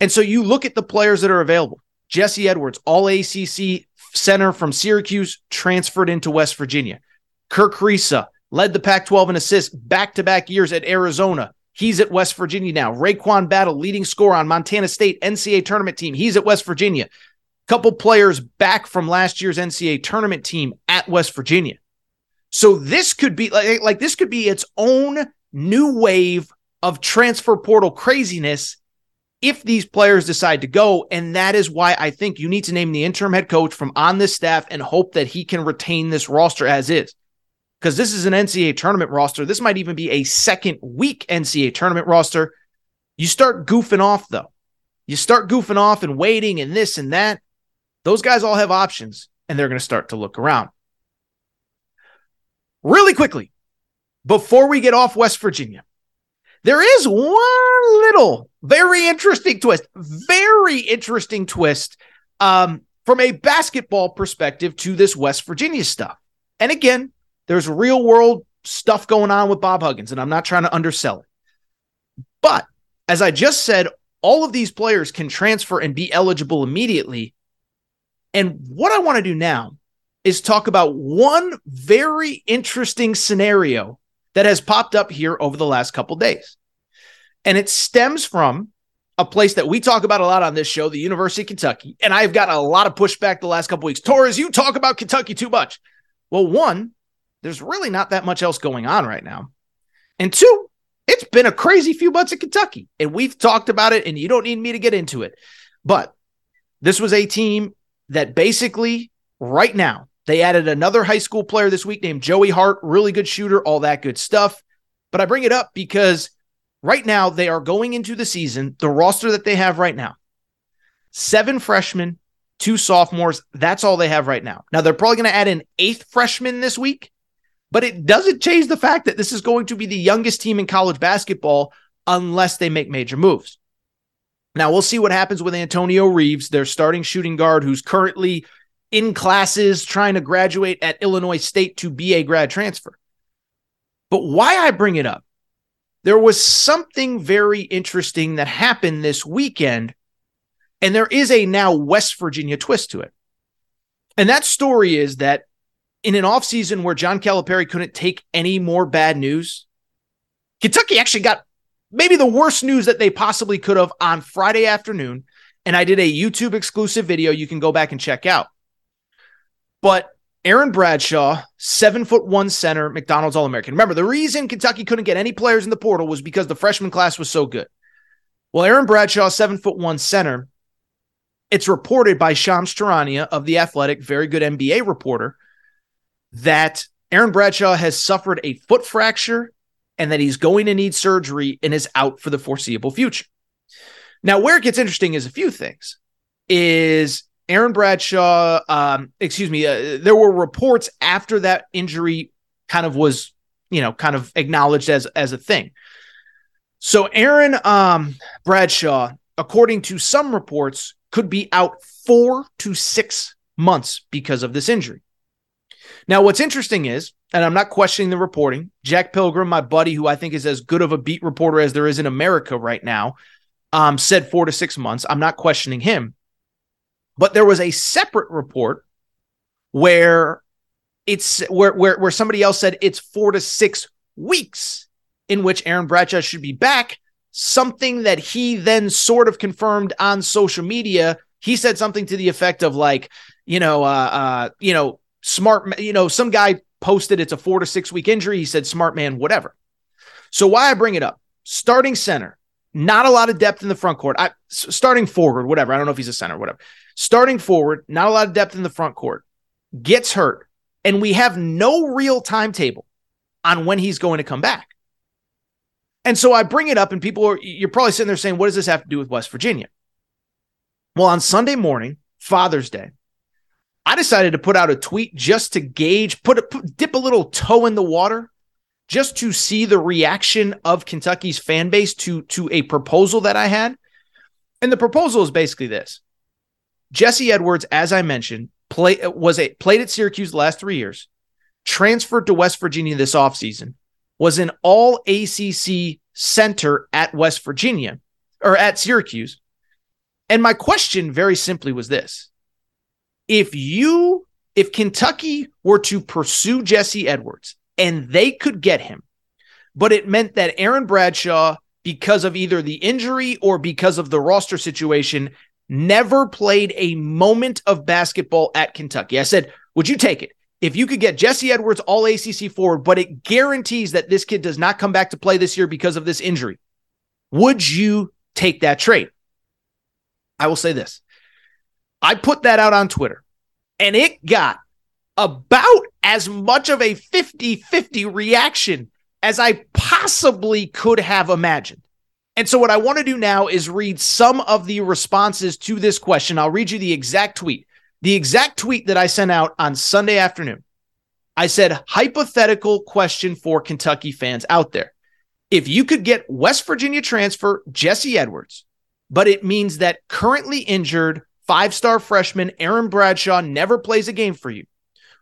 And so you look at the players that are available. Jesse Edwards, all ACC center from Syracuse, transferred into West Virginia. Kerr Kriisa led the Pac 12 in assists back to back years at Arizona. He's at West Virginia now. RaeQuan Battle, leading scorer on Montana State NCAA tournament team. He's at West Virginia. Couple players back from last year's NCAA tournament team at West Virginia. So this could be like, like this could be its own new wave of transfer portal craziness if these players decide to go. And that is why I think you need to name the interim head coach from on this staff and hope that he can retain this roster as is. Because this is an NCAA tournament roster. This might even be a second week NCAA tournament roster. You start goofing off, though. You start goofing off and waiting and this and that. Those guys all have options and they're going to start to look around. Really quickly, before we get off West Virginia, there is one little very interesting twist, very interesting twist um, from a basketball perspective to this West Virginia stuff. And again, there's real world stuff going on with Bob Huggins, and I'm not trying to undersell it. But as I just said, all of these players can transfer and be eligible immediately. And what I want to do now is talk about one very interesting scenario that has popped up here over the last couple days. And it stems from a place that we talk about a lot on this show, the University of Kentucky. And I've got a lot of pushback the last couple weeks. Torres, you talk about Kentucky too much. Well, one, there's really not that much else going on right now. And two, it's been a crazy few months in Kentucky. And we've talked about it, and you don't need me to get into it. But this was a team that basically, right now, they added another high school player this week named Joey Hart, really good shooter, all that good stuff. But I bring it up because right now they are going into the season, the roster that they have right now, seven freshmen, two sophomores. That's all they have right now. Now they're probably going to add an eighth freshman this week, but it doesn't change the fact that this is going to be the youngest team in college basketball unless they make major moves. Now we'll see what happens with Antonio Reeves, their starting shooting guard, who's currently in classes trying to graduate at Illinois State to be a grad transfer. But why I bring it up, there was something very interesting that happened this weekend, and there is a now West Virginia twist to it. And that story is that in an offseason where John Calipari couldn't take any more bad news, Kentucky actually got maybe the worst news that they possibly could have on Friday afternoon. And I did a YouTube exclusive video you can go back and check out. But Aaron Bradshaw, seven foot one center, McDonald's All American. Remember, the reason Kentucky couldn't get any players in the portal was because the freshman class was so good. Well, Aaron Bradshaw, seven foot one center, it's reported by Shams Charania of The Athletic, very good NBA reporter, that Aaron Bradshaw has suffered a foot fracture and that he's going to need surgery and is out for the foreseeable future. Now, where it gets interesting is a few things. Is Aaron Bradshaw, um, excuse me, uh, there were reports after that injury kind of was, you know, kind of acknowledged as as a thing. So Aaron um, Bradshaw, according to some reports, could be out four to six months because of this injury. Now, what's interesting is, and I'm not questioning the reporting, Jack Pilgrim, my buddy, who I think is as good of a beat reporter as there is in America right now, um, said four to six months. I'm not questioning him. But there was a separate report where it's where where where somebody else said it's four to six weeks in which Aaron Bradshaw should be back. Something that he then sort of confirmed on social media. He said something to the effect of like, you know, uh, uh, you know, smart, you know, some guy posted it's a four to six week injury. He said, smart man, whatever. So why I bring it up? Starting center, not a lot of depth in the front court. I, starting forward, whatever. I don't know if he's a center, whatever. Starting forward, not a lot of depth in the front court. Gets hurt, and we have no real timetable on when he's going to come back. And so I bring it up, and people are you're probably sitting there saying, "What does this have to do with West Virginia?" Well, on Sunday morning, Father's Day, I decided to put out a tweet just to gauge, put, a, put dip a little toe in the water, just to see the reaction of Kentucky's fan base to to a proposal that I had. And the proposal is basically this: Jesse Edwards, as I mentioned, play was a played at Syracuse the last three years, transferred to West Virginia this offseason, was an all ACC center at West Virginia or at Syracuse. And my question very simply was this if you if Kentucky were to pursue Jesse Edwards and they could get him, but it meant that Aaron Bradshaw, because of either the injury or because of the roster situation, never played a moment of basketball at Kentucky. I said, Would you take it? If you could get Jesse Edwards all ACC forward, but it guarantees that this kid does not come back to play this year because of this injury, would you take that trade? I will say this I put that out on Twitter and it got about as much of a 50 50 reaction as I possibly could have imagined. And so, what I want to do now is read some of the responses to this question. I'll read you the exact tweet, the exact tweet that I sent out on Sunday afternoon. I said, hypothetical question for Kentucky fans out there. If you could get West Virginia transfer Jesse Edwards, but it means that currently injured five star freshman Aaron Bradshaw never plays a game for you,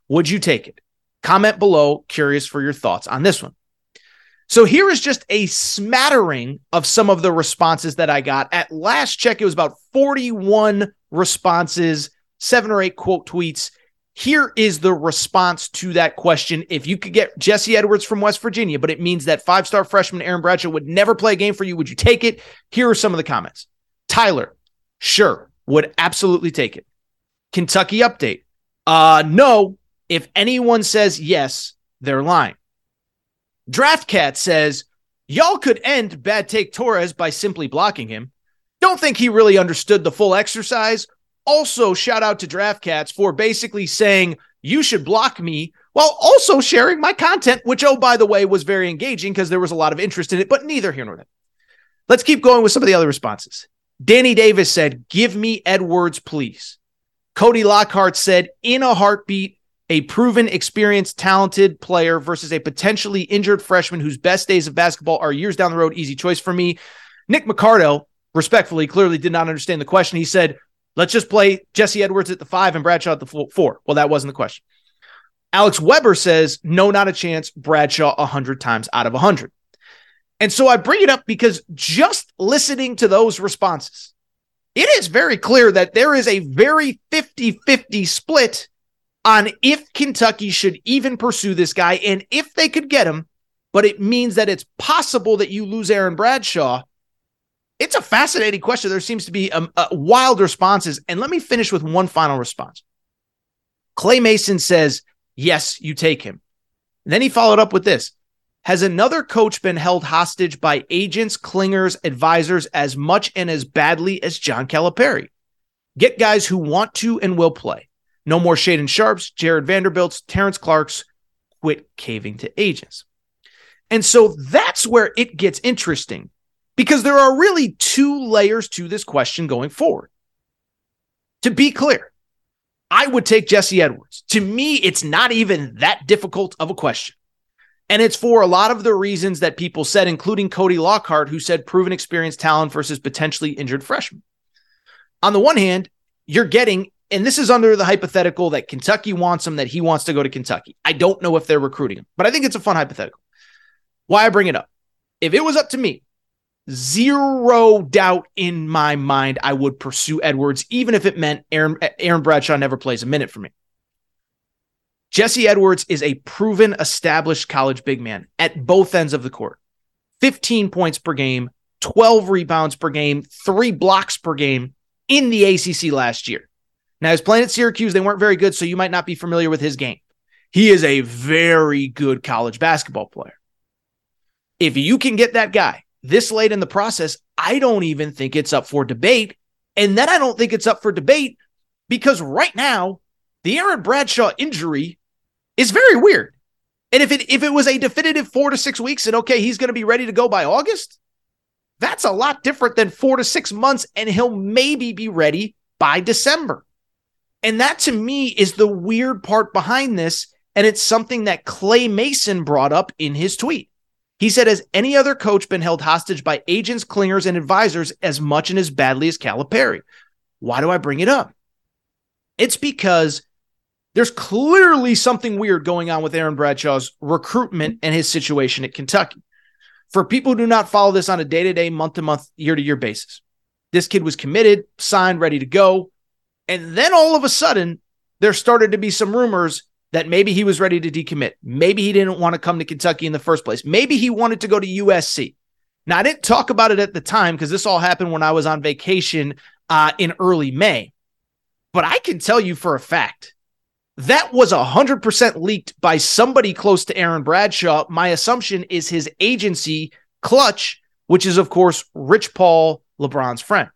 would you take it? Comment below. Curious for your thoughts on this one. So here is just a smattering of some of the responses that I got. At last check, it was about 41 responses, seven or eight quote tweets. Here is the response to that question. If you could get Jesse Edwards from West Virginia, but it means that five star freshman Aaron Bradshaw would never play a game for you, would you take it? Here are some of the comments. Tyler, sure would absolutely take it. Kentucky update. Uh no, if anyone says yes, they're lying. DraftCat says, Y'all could end bad take Torres by simply blocking him. Don't think he really understood the full exercise. Also, shout out to DraftCats for basically saying, You should block me while also sharing my content, which, oh, by the way, was very engaging because there was a lot of interest in it, but neither here nor there. Let's keep going with some of the other responses. Danny Davis said, Give me Edwards, please. Cody Lockhart said, In a heartbeat, a proven, experienced, talented player versus a potentially injured freshman whose best days of basketball are years down the road. Easy choice for me. Nick McCardo, respectfully, clearly did not understand the question. He said, Let's just play Jesse Edwards at the five and Bradshaw at the four. Well, that wasn't the question. Alex Weber says, No, not a chance. Bradshaw 100 times out of 100. And so I bring it up because just listening to those responses, it is very clear that there is a very 50 50 split on if Kentucky should even pursue this guy and if they could get him. But it means that it's possible that you lose Aaron Bradshaw. It's a fascinating question. There seems to be um, uh, wild responses. And let me finish with one final response. Clay Mason says, Yes, you take him. And then he followed up with this has another coach been held hostage by agents, clingers, advisors as much and as badly as John Calipari? Get guys who want to and will play. No more Shaedon Sharpes, Jarred Vanderbilt's, Terrence Clarke's. Quit caving to agents. And so that's where it gets interesting because there are really two layers to this question going forward. To be clear, I would take Jesse Edwards. To me, it's not even that difficult of a question. And it's for a lot of the reasons that people said, including Cody Lockhart, who said proven experience talent versus potentially injured freshman. On the one hand, you're getting, and this is under the hypothetical that Kentucky wants him, that he wants to go to Kentucky. I don't know if they're recruiting him, but I think it's a fun hypothetical. Why I bring it up. If it was up to me, zero doubt in my mind, I would pursue Edwards, even if it meant Aaron, Aaron Bradshaw never plays a minute for me. Jesse Edwards is a proven, established college big man at both ends of the court 15 points per game, 12 rebounds per game, three blocks per game in the ACC last year. Now, he's playing at Syracuse. They weren't very good, so you might not be familiar with his game. He is a very good college basketball player. If you can get that guy this late in the process, I don't even think it's up for debate. And then I don't think it's up for debate because right now, the Aaron Bradshaw injury is very weird. And if it if it was a definitive four to six weeks and okay, he's going to be ready to go by August, that's a lot different than four to six months, and he'll maybe be ready by December. And that to me is the weird part behind this. And it's something that Clay Mason brought up in his tweet. He said, Has any other coach been held hostage by agents, clingers, and advisors as much and as badly as Calipari? Why do I bring it up? It's because there's clearly something weird going on with Aaron Bradshaw's recruitment and his situation at Kentucky. For people who do not follow this on a day to day, month to month, year to year basis, this kid was committed, signed, ready to go. And then all of a sudden, there started to be some rumors that maybe he was ready to decommit. Maybe he didn't want to come to Kentucky in the first place. Maybe he wanted to go to USC. Now, I didn't talk about it at the time because this all happened when I was on vacation uh, in early May. But I can tell you for a fact that was 100% leaked by somebody close to Aaron Bradshaw. My assumption is his agency, Clutch, which is, of course, Rich Paul, LeBron's friend.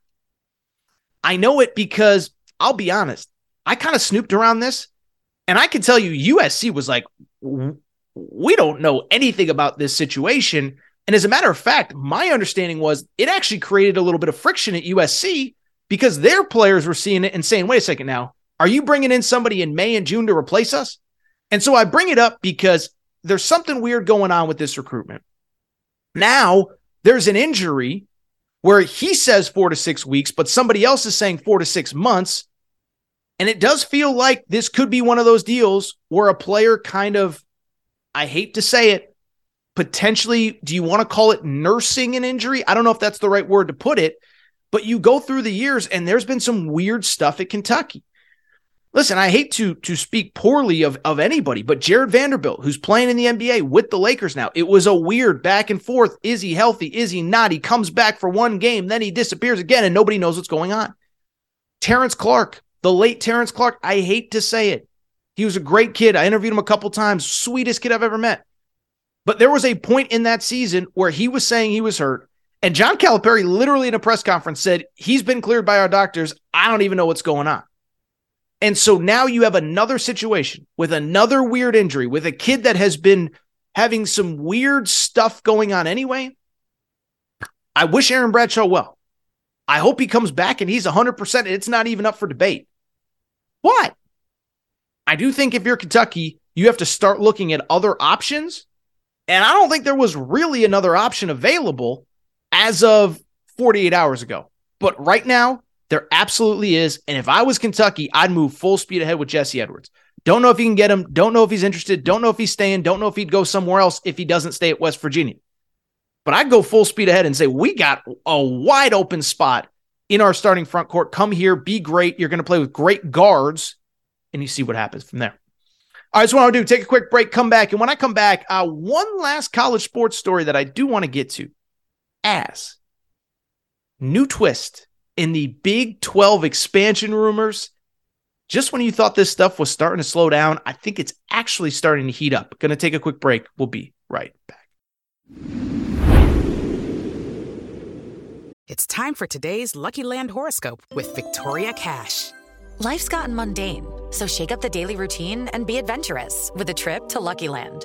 I know it because I'll be honest, I kind of snooped around this and I can tell you, USC was like, we don't know anything about this situation. And as a matter of fact, my understanding was it actually created a little bit of friction at USC because their players were seeing it and saying, wait a second now, are you bringing in somebody in May and June to replace us? And so I bring it up because there's something weird going on with this recruitment. Now there's an injury where he says four to six weeks, but somebody else is saying four to six months. And it does feel like this could be one of those deals where a player kind of, I hate to say it, potentially, do you want to call it nursing an injury? I don't know if that's the right word to put it, but you go through the years and there's been some weird stuff at Kentucky. Listen, I hate to to speak poorly of, of anybody, but Jarred Vanderbilt, who's playing in the NBA with the Lakers now, it was a weird back and forth. Is he healthy? Is he not? He comes back for one game, then he disappears again, and nobody knows what's going on. Terrence Clarke, the late Terrence Clarke, I hate to say it. He was a great kid. I interviewed him a couple times. Sweetest kid I've ever met. But there was a point in that season where he was saying he was hurt. And John Calipari literally in a press conference said, He's been cleared by our doctors. I don't even know what's going on. And so now you have another situation with another weird injury with a kid that has been having some weird stuff going on anyway. I wish Aaron Bradshaw well. I hope he comes back and he's 100%. It's not even up for debate. But I do think if you're Kentucky, you have to start looking at other options. And I don't think there was really another option available as of 48 hours ago. But right now, there absolutely is. And if I was Kentucky, I'd move full speed ahead with Jesse Edwards. Don't know if you can get him. Don't know if he's interested. Don't know if he's staying. Don't know if he'd go somewhere else if he doesn't stay at West Virginia. But I'd go full speed ahead and say, we got a wide open spot in our starting front court. Come here, be great. You're going to play with great guards, and you see what happens from there. All right, so what I'll do, take a quick break, come back. And when I come back, uh, one last college sports story that I do want to get to as new twist in the Big 12 expansion rumors. Just when you thought this stuff was starting to slow down, I think it's actually starting to heat up. Going to take a quick break. We'll be right back. It's time for today's Lucky Land horoscope with Victoria Cash. Life's gotten mundane, so shake up the daily routine and be adventurous with a trip to Lucky Land.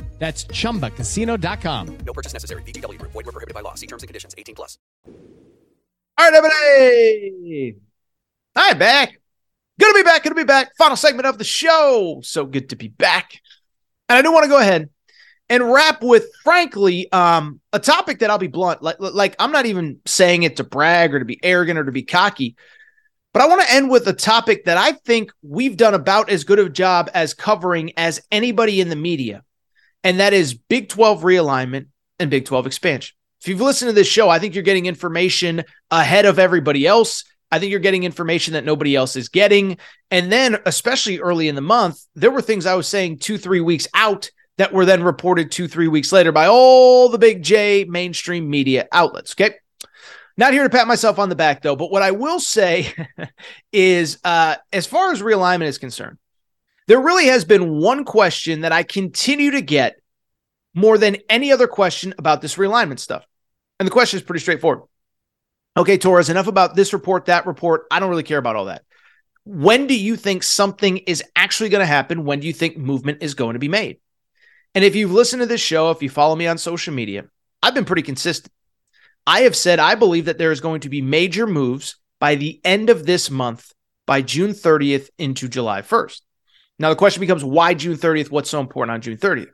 That's chumbacasino.com. No purchase necessary. VGW Group. Void were prohibited by law. See terms and conditions. 18 plus. All right, everybody. I'm back. Gonna be back. Gonna be back. Final segment of the show. So good to be back. And I do want to go ahead and wrap with, frankly, um, a topic that I'll be blunt. Like, like I'm not even saying it to brag or to be arrogant or to be cocky. But I want to end with a topic that I think we've done about as good of a job as covering as anybody in the media, and that is Big 12 realignment and Big 12 expansion. If you've listened to this show, I think you're getting information ahead of everybody else. I think you're getting information that nobody else is getting. And then, especially early in the month, there were things I was saying two, three weeks out that were then reported two, three weeks later by all the big J mainstream media outlets. Okay. Not here to pat myself on the back, though. But what I will say [LAUGHS] is, uh, as far as realignment is concerned, there really has been one question that I continue to get more than any other question about this realignment stuff. And the question is pretty straightforward. Okay, Torres, enough about this report, that report. I don't really care about all that. When do you think something is actually going to happen? When do you think movement is going to be made? And if you've listened to this show, if you follow me on social media, I've been pretty consistent. I have said I believe that there is going to be major moves by the end of this month, by June 30th into July 1st. Now, the question becomes why June 30th? What's so important on June 30th?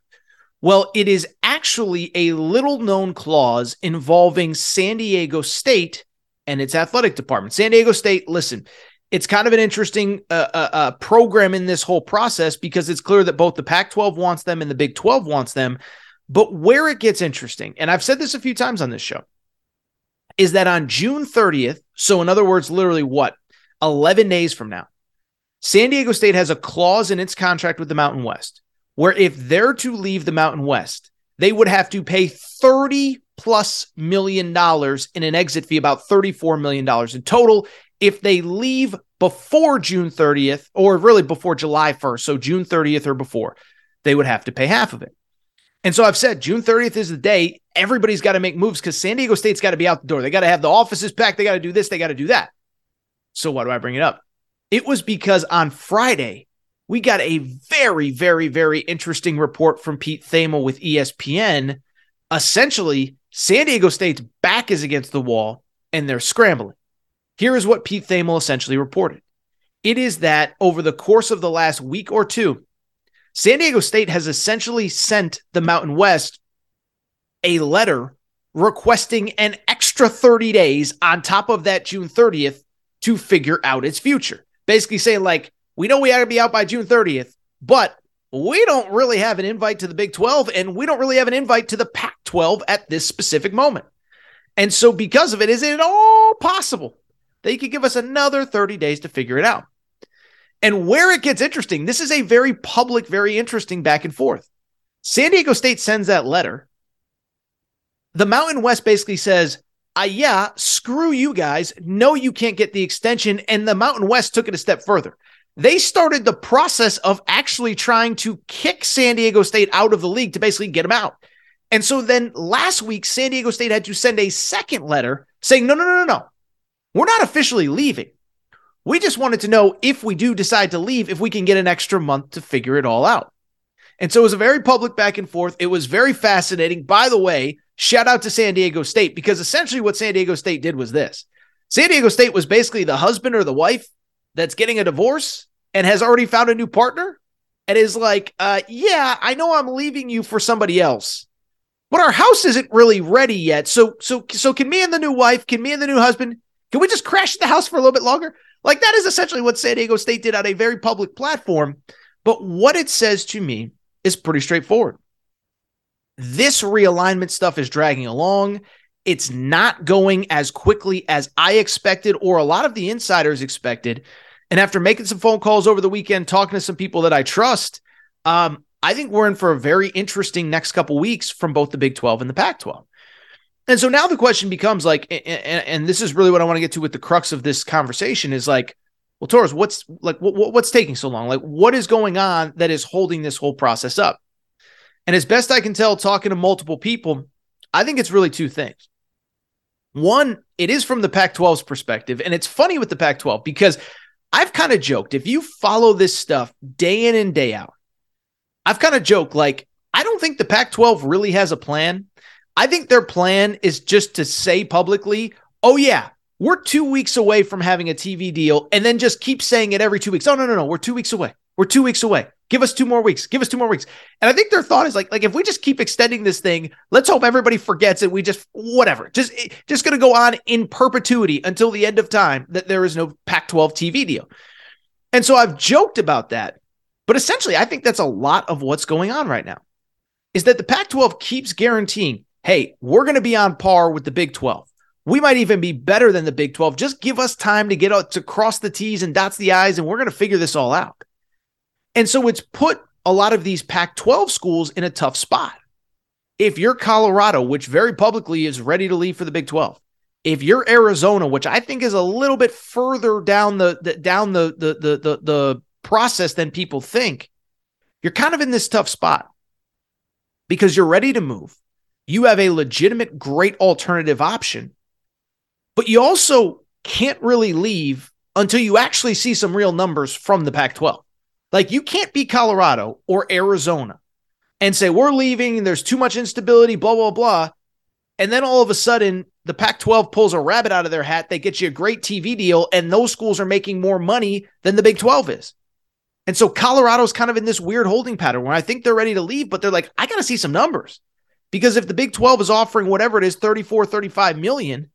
Well, it is actually a little known clause involving San Diego State and its athletic department. San Diego State, listen, it's kind of an interesting uh, uh, uh, program in this whole process because it's clear that both the Pac 12 wants them and the Big 12 wants them. But where it gets interesting, and I've said this a few times on this show, is that on June 30th, so in other words, literally what, 11 days from now, San Diego State has a clause in its contract with the Mountain West where if they're to leave the Mountain West, they would have to pay 30 plus million dollars in an exit fee, about $34 million in total. If they leave before June 30th, or really before July 1st, so June 30th or before, they would have to pay half of it. And so I've said June 30th is the day everybody's got to make moves because San Diego State's got to be out the door. They got to have the offices packed. They got to do this. They got to do that. So why do I bring it up? It was because on Friday, we got a very, very, very interesting report from Pete Thamel with ESPN. Essentially, San Diego State's back is against the wall and they're scrambling. Here is what Pete Thamel essentially reported. It is that over the course of the last week or two, San Diego State has essentially sent the Mountain West a letter requesting an extra 30 days on top of that June 30th to figure out its future. Basically saying, like, we know we ought to be out by June 30th, but we don't really have an invite to the Big 12 and we don't really have an invite to the Pac 12 at this specific moment. And so, because of it, is it all possible that they could give us another 30 days to figure it out? And where it gets interesting, this is a very public, very interesting back and forth. San Diego State sends that letter. The Mountain West basically says, uh, yeah, screw you guys. No, you can't get the extension. And the Mountain West took it a step further. They started the process of actually trying to kick San Diego State out of the league to basically get them out. And so then last week, San Diego State had to send a second letter saying, no, no, no, no, no. We're not officially leaving. We just wanted to know if we do decide to leave, if we can get an extra month to figure it all out. And so it was a very public back and forth. It was very fascinating. By the way, shout out to San Diego State because essentially what San Diego State did was this San Diego State was basically the husband or the wife that's getting a divorce and has already found a new partner and is like, uh, yeah, I know I'm leaving you for somebody else, but our house isn't really ready yet. So, so, so can me and the new wife, can me and the new husband, can we just crash the house for a little bit longer? Like that is essentially what San Diego State did on a very public platform. But what it says to me is pretty straightforward. This realignment stuff is dragging along. It's not going as quickly as I expected or a lot of the insiders expected. And after making some phone calls over the weekend, talking to some people that I trust, um, I think we're in for a very interesting next couple weeks from both the Big 12 and the Pac 12. And so now the question becomes like, and, and, this is really what I want to get to with the crux of this conversation is like, well, Torres, what's like, what, what's taking so long? Like, what is going on that is holding this whole process up? And as best I can tell, talking to multiple people, I think it's really two things. One, it is from the Pac 12's perspective. And it's funny with the Pac 12 because I've kind of joked if you follow this stuff day in and day out, I've kind of joked like, I don't think the Pac 12 really has a plan. I think their plan is just to say publicly, oh, yeah, we're two weeks away from having a TV deal, and then just keep saying it every two weeks. Oh, no, no, no, we're two weeks away. We're two weeks away. Give us two more weeks. Give us two more weeks. And I think their thought is like, like if we just keep extending this thing, let's hope everybody forgets it. We just whatever, just just going to go on in perpetuity until the end of time that there is no Pac-12 TV deal. And so I've joked about that, but essentially, I think that's a lot of what's going on right now. Is that the Pac-12 keeps guaranteeing, hey, we're going to be on par with the Big 12. We might even be better than the Big 12. Just give us time to get out to cross the T's and dots the I's, and we're going to figure this all out. And so it's put a lot of these Pac 12 schools in a tough spot. If you're Colorado, which very publicly is ready to leave for the Big 12, if you're Arizona, which I think is a little bit further down the, the down the, the the the the process than people think, you're kind of in this tough spot because you're ready to move. You have a legitimate great alternative option, but you also can't really leave until you actually see some real numbers from the Pac 12. Like you can't be Colorado or Arizona and say we're leaving, there's too much instability, blah blah blah, and then all of a sudden the Pac-12 pulls a rabbit out of their hat. They get you a great TV deal, and those schools are making more money than the Big 12 is. And so Colorado's kind of in this weird holding pattern where I think they're ready to leave, but they're like, I got to see some numbers. Because if the Big 12 is offering whatever it is, 34, 35 million,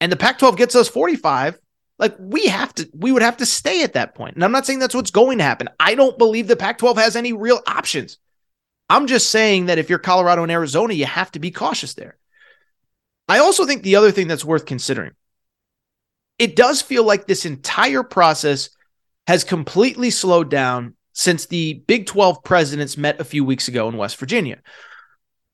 and the Pac 12 gets us 45, like we have to, we would have to stay at that point. And I'm not saying that's what's going to happen. I don't believe the Pac 12 has any real options. I'm just saying that if you're Colorado and Arizona, you have to be cautious there. I also think the other thing that's worth considering it does feel like this entire process has completely slowed down since the Big 12 presidents met a few weeks ago in West Virginia.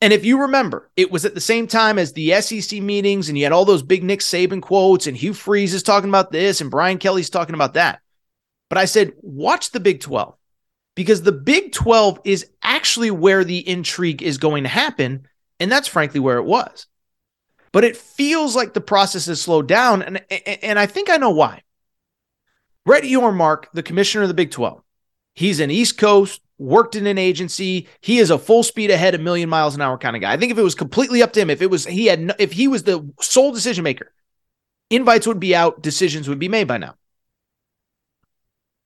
And if you remember, it was at the same time as the SEC meetings, and you had all those big Nick Saban quotes, and Hugh Freeze is talking about this, and Brian Kelly's talking about that. But I said, watch the Big 12 because the Big 12 is actually where the intrigue is going to happen. And that's frankly where it was. But it feels like the process has slowed down. And, and I think I know why. Brett Yormark, the commissioner of the Big 12, he's an East Coast worked in an agency. He is a full speed ahead, a million miles an hour kind of guy. I think if it was completely up to him, if it was he had if he was the sole decision maker, invites would be out, decisions would be made by now.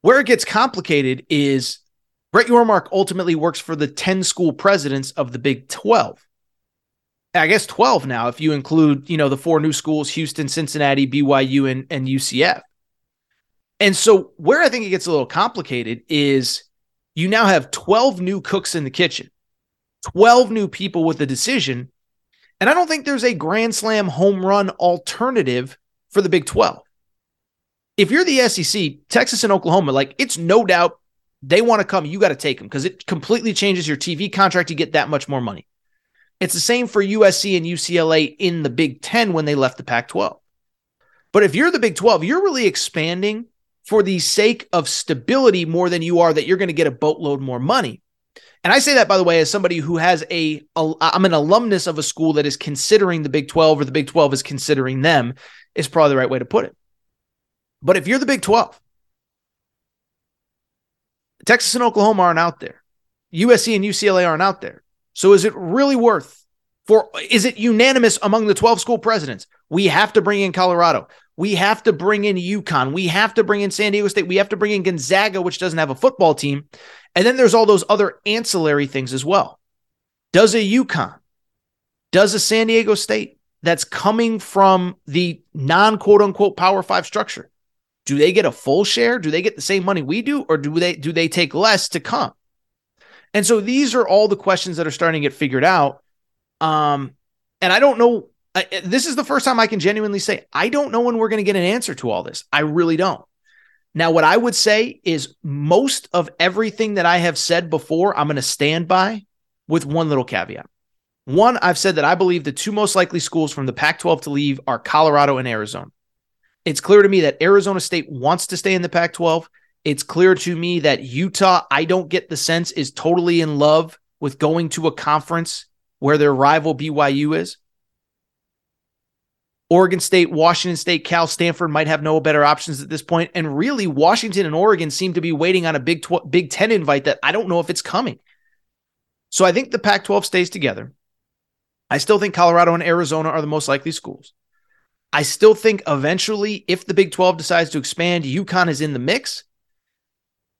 Where it gets complicated is Brett Yormark ultimately works for the 10 school presidents of the Big 12. I guess 12 now, if you include, you know, the four new schools, Houston, Cincinnati, BYU, and, and UCF. And so where I think it gets a little complicated is you now have 12 new cooks in the kitchen, 12 new people with a decision. And I don't think there's a grand slam home run alternative for the Big 12. If you're the SEC, Texas and Oklahoma, like it's no doubt they want to come, you got to take them because it completely changes your TV contract. You get that much more money. It's the same for USC and UCLA in the Big 10 when they left the Pac 12. But if you're the Big 12, you're really expanding for the sake of stability more than you are that you're going to get a boatload more money. And I say that, by the way, as somebody who has a, a I'm an alumnus of a school that is considering the Big 12 or the Big 12 is considering them, is probably the right way to put it. But if you're the Big 12, Texas and Oklahoma aren't out there. USC and UCLA aren't out there. So is it really worth for is it unanimous among the 12 school presidents? We have to bring in Colorado. We have to bring in UConn. We have to bring in San Diego State. We have to bring in Gonzaga, which doesn't have a football team. And then there's all those other ancillary things as well. Does a UConn, does a San Diego State that's coming from the non quote unquote power five structure, do they get a full share? Do they get the same money we do? Or do they do they take less to come? And so these are all the questions that are starting to get figured out. Um, and I don't know. I, this is the first time I can genuinely say I don't know when we're going to get an answer to all this. I really don't. Now, what I would say is most of everything that I have said before, I'm going to stand by with one little caveat. One, I've said that I believe the two most likely schools from the Pac 12 to leave are Colorado and Arizona. It's clear to me that Arizona State wants to stay in the Pac 12. It's clear to me that Utah, I don't get the sense, is totally in love with going to a conference where their rival BYU is. Oregon State, Washington State, Cal, Stanford might have no better options at this point. And really, Washington and Oregon seem to be waiting on a Big, Big 10 invite that I don't know if it's coming. So I think the Pac 12 stays together. I still think Colorado and Arizona are the most likely schools. I still think eventually, if the Big 12 decides to expand, UConn is in the mix.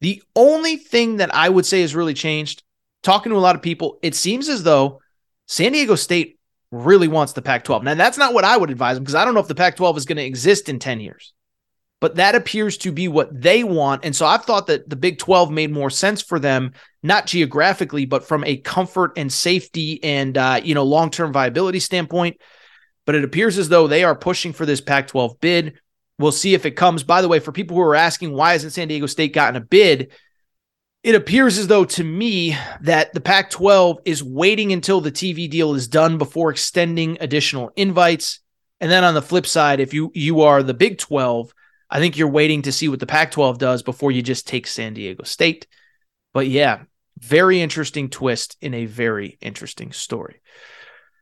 The only thing that I would say has really changed, talking to a lot of people, it seems as though San Diego State really wants the Pac 12. Now, that's not what I would advise them because I don't know if the Pac 12 is going to exist in 10 years, but that appears to be what they want. And so I've thought that the Big 12 made more sense for them, not geographically, but from a comfort and safety and, uh, you know, long term viability standpoint. But it appears as though they are pushing for this Pac 12 bid. We'll see if it comes. By the way, for people who are asking why hasn't San Diego State gotten a bid, it appears as though to me that the Pac 12 is waiting until the TV deal is done before extending additional invites. And then on the flip side, if you you are the Big 12, I think you're waiting to see what the Pac 12 does before you just take San Diego State. But yeah, very interesting twist in a very interesting story.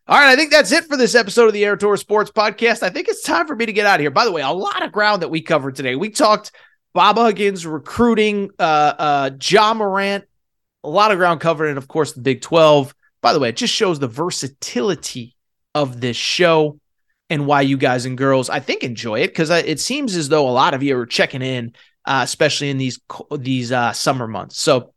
All right, I think that's it for this episode of the Aaron Torres Sports Podcast. I think it's time for me to get out of here. By the way, a lot of ground that we covered today. We talked Bob Huggins recruiting, uh, uh, Ja Morant, a lot of ground covered, and of course the Big 12. By the way, it just shows the versatility of this show and why you guys and girls, I think, enjoy it because it seems as though a lot of you are checking in, uh, especially in these these uh, summer months. So,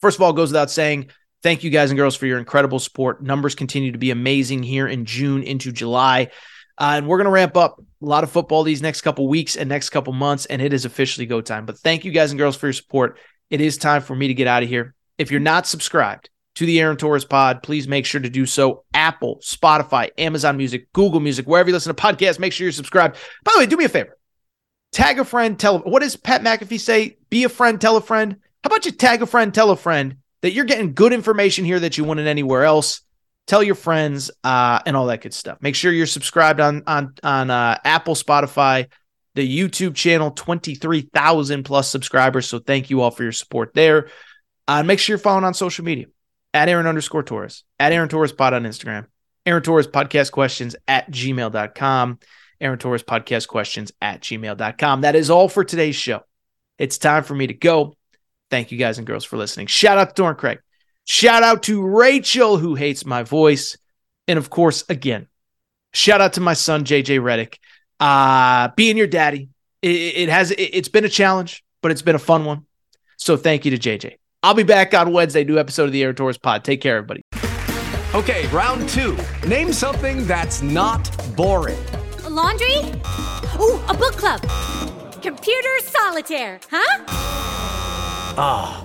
first of all, goes without saying, thank you guys and girls for your incredible support. Numbers continue to be amazing here in June into July. Uh, and we're going to ramp up a lot of football these next couple weeks and next couple months, and it is officially go time. But thank you guys and girls for your support. It is time for me to get out of here. If you're not subscribed to the Aaron Torres pod, please make sure to do so. Apple, Spotify, Amazon Music, Google Music, wherever you listen to podcasts, make sure you're subscribed. By the way, do me a favor. Tag a friend, tell what does Pat McAfee say? Be a friend, tell a friend. How about you tag a friend, tell a friend that you're getting good information here that you wouldn't anywhere else? Tell your friends uh, and all that good stuff. Make sure you're subscribed on on on uh, Apple, Spotify, the YouTube channel, twenty three thousand plus subscribers. So thank you all for your support there. Uh, make sure you're following on social media at Aaron underscore Torres, at Aaron Torres Pod on Instagram, Aaron Torres Podcast Questions at gmail.com, Aaron Torres Podcast Questions at gmail.com. That is all for today's show. It's time for me to go. Thank you guys and girls for listening. Shout out to Doran Craig. Shout out to Rachel, who hates my voice. And of course, again, shout out to my son, JJ Redick. Uh, being your daddy, it, it has it, it's been a challenge, but it's been a fun one. So thank you to JJ. I'll be back on Wednesday, new episode of the Aaron Torres Pod. Take care, everybody. Okay, round two. Name something that's not boring. A laundry? Ooh, a book club. Computer solitaire, huh? Ah.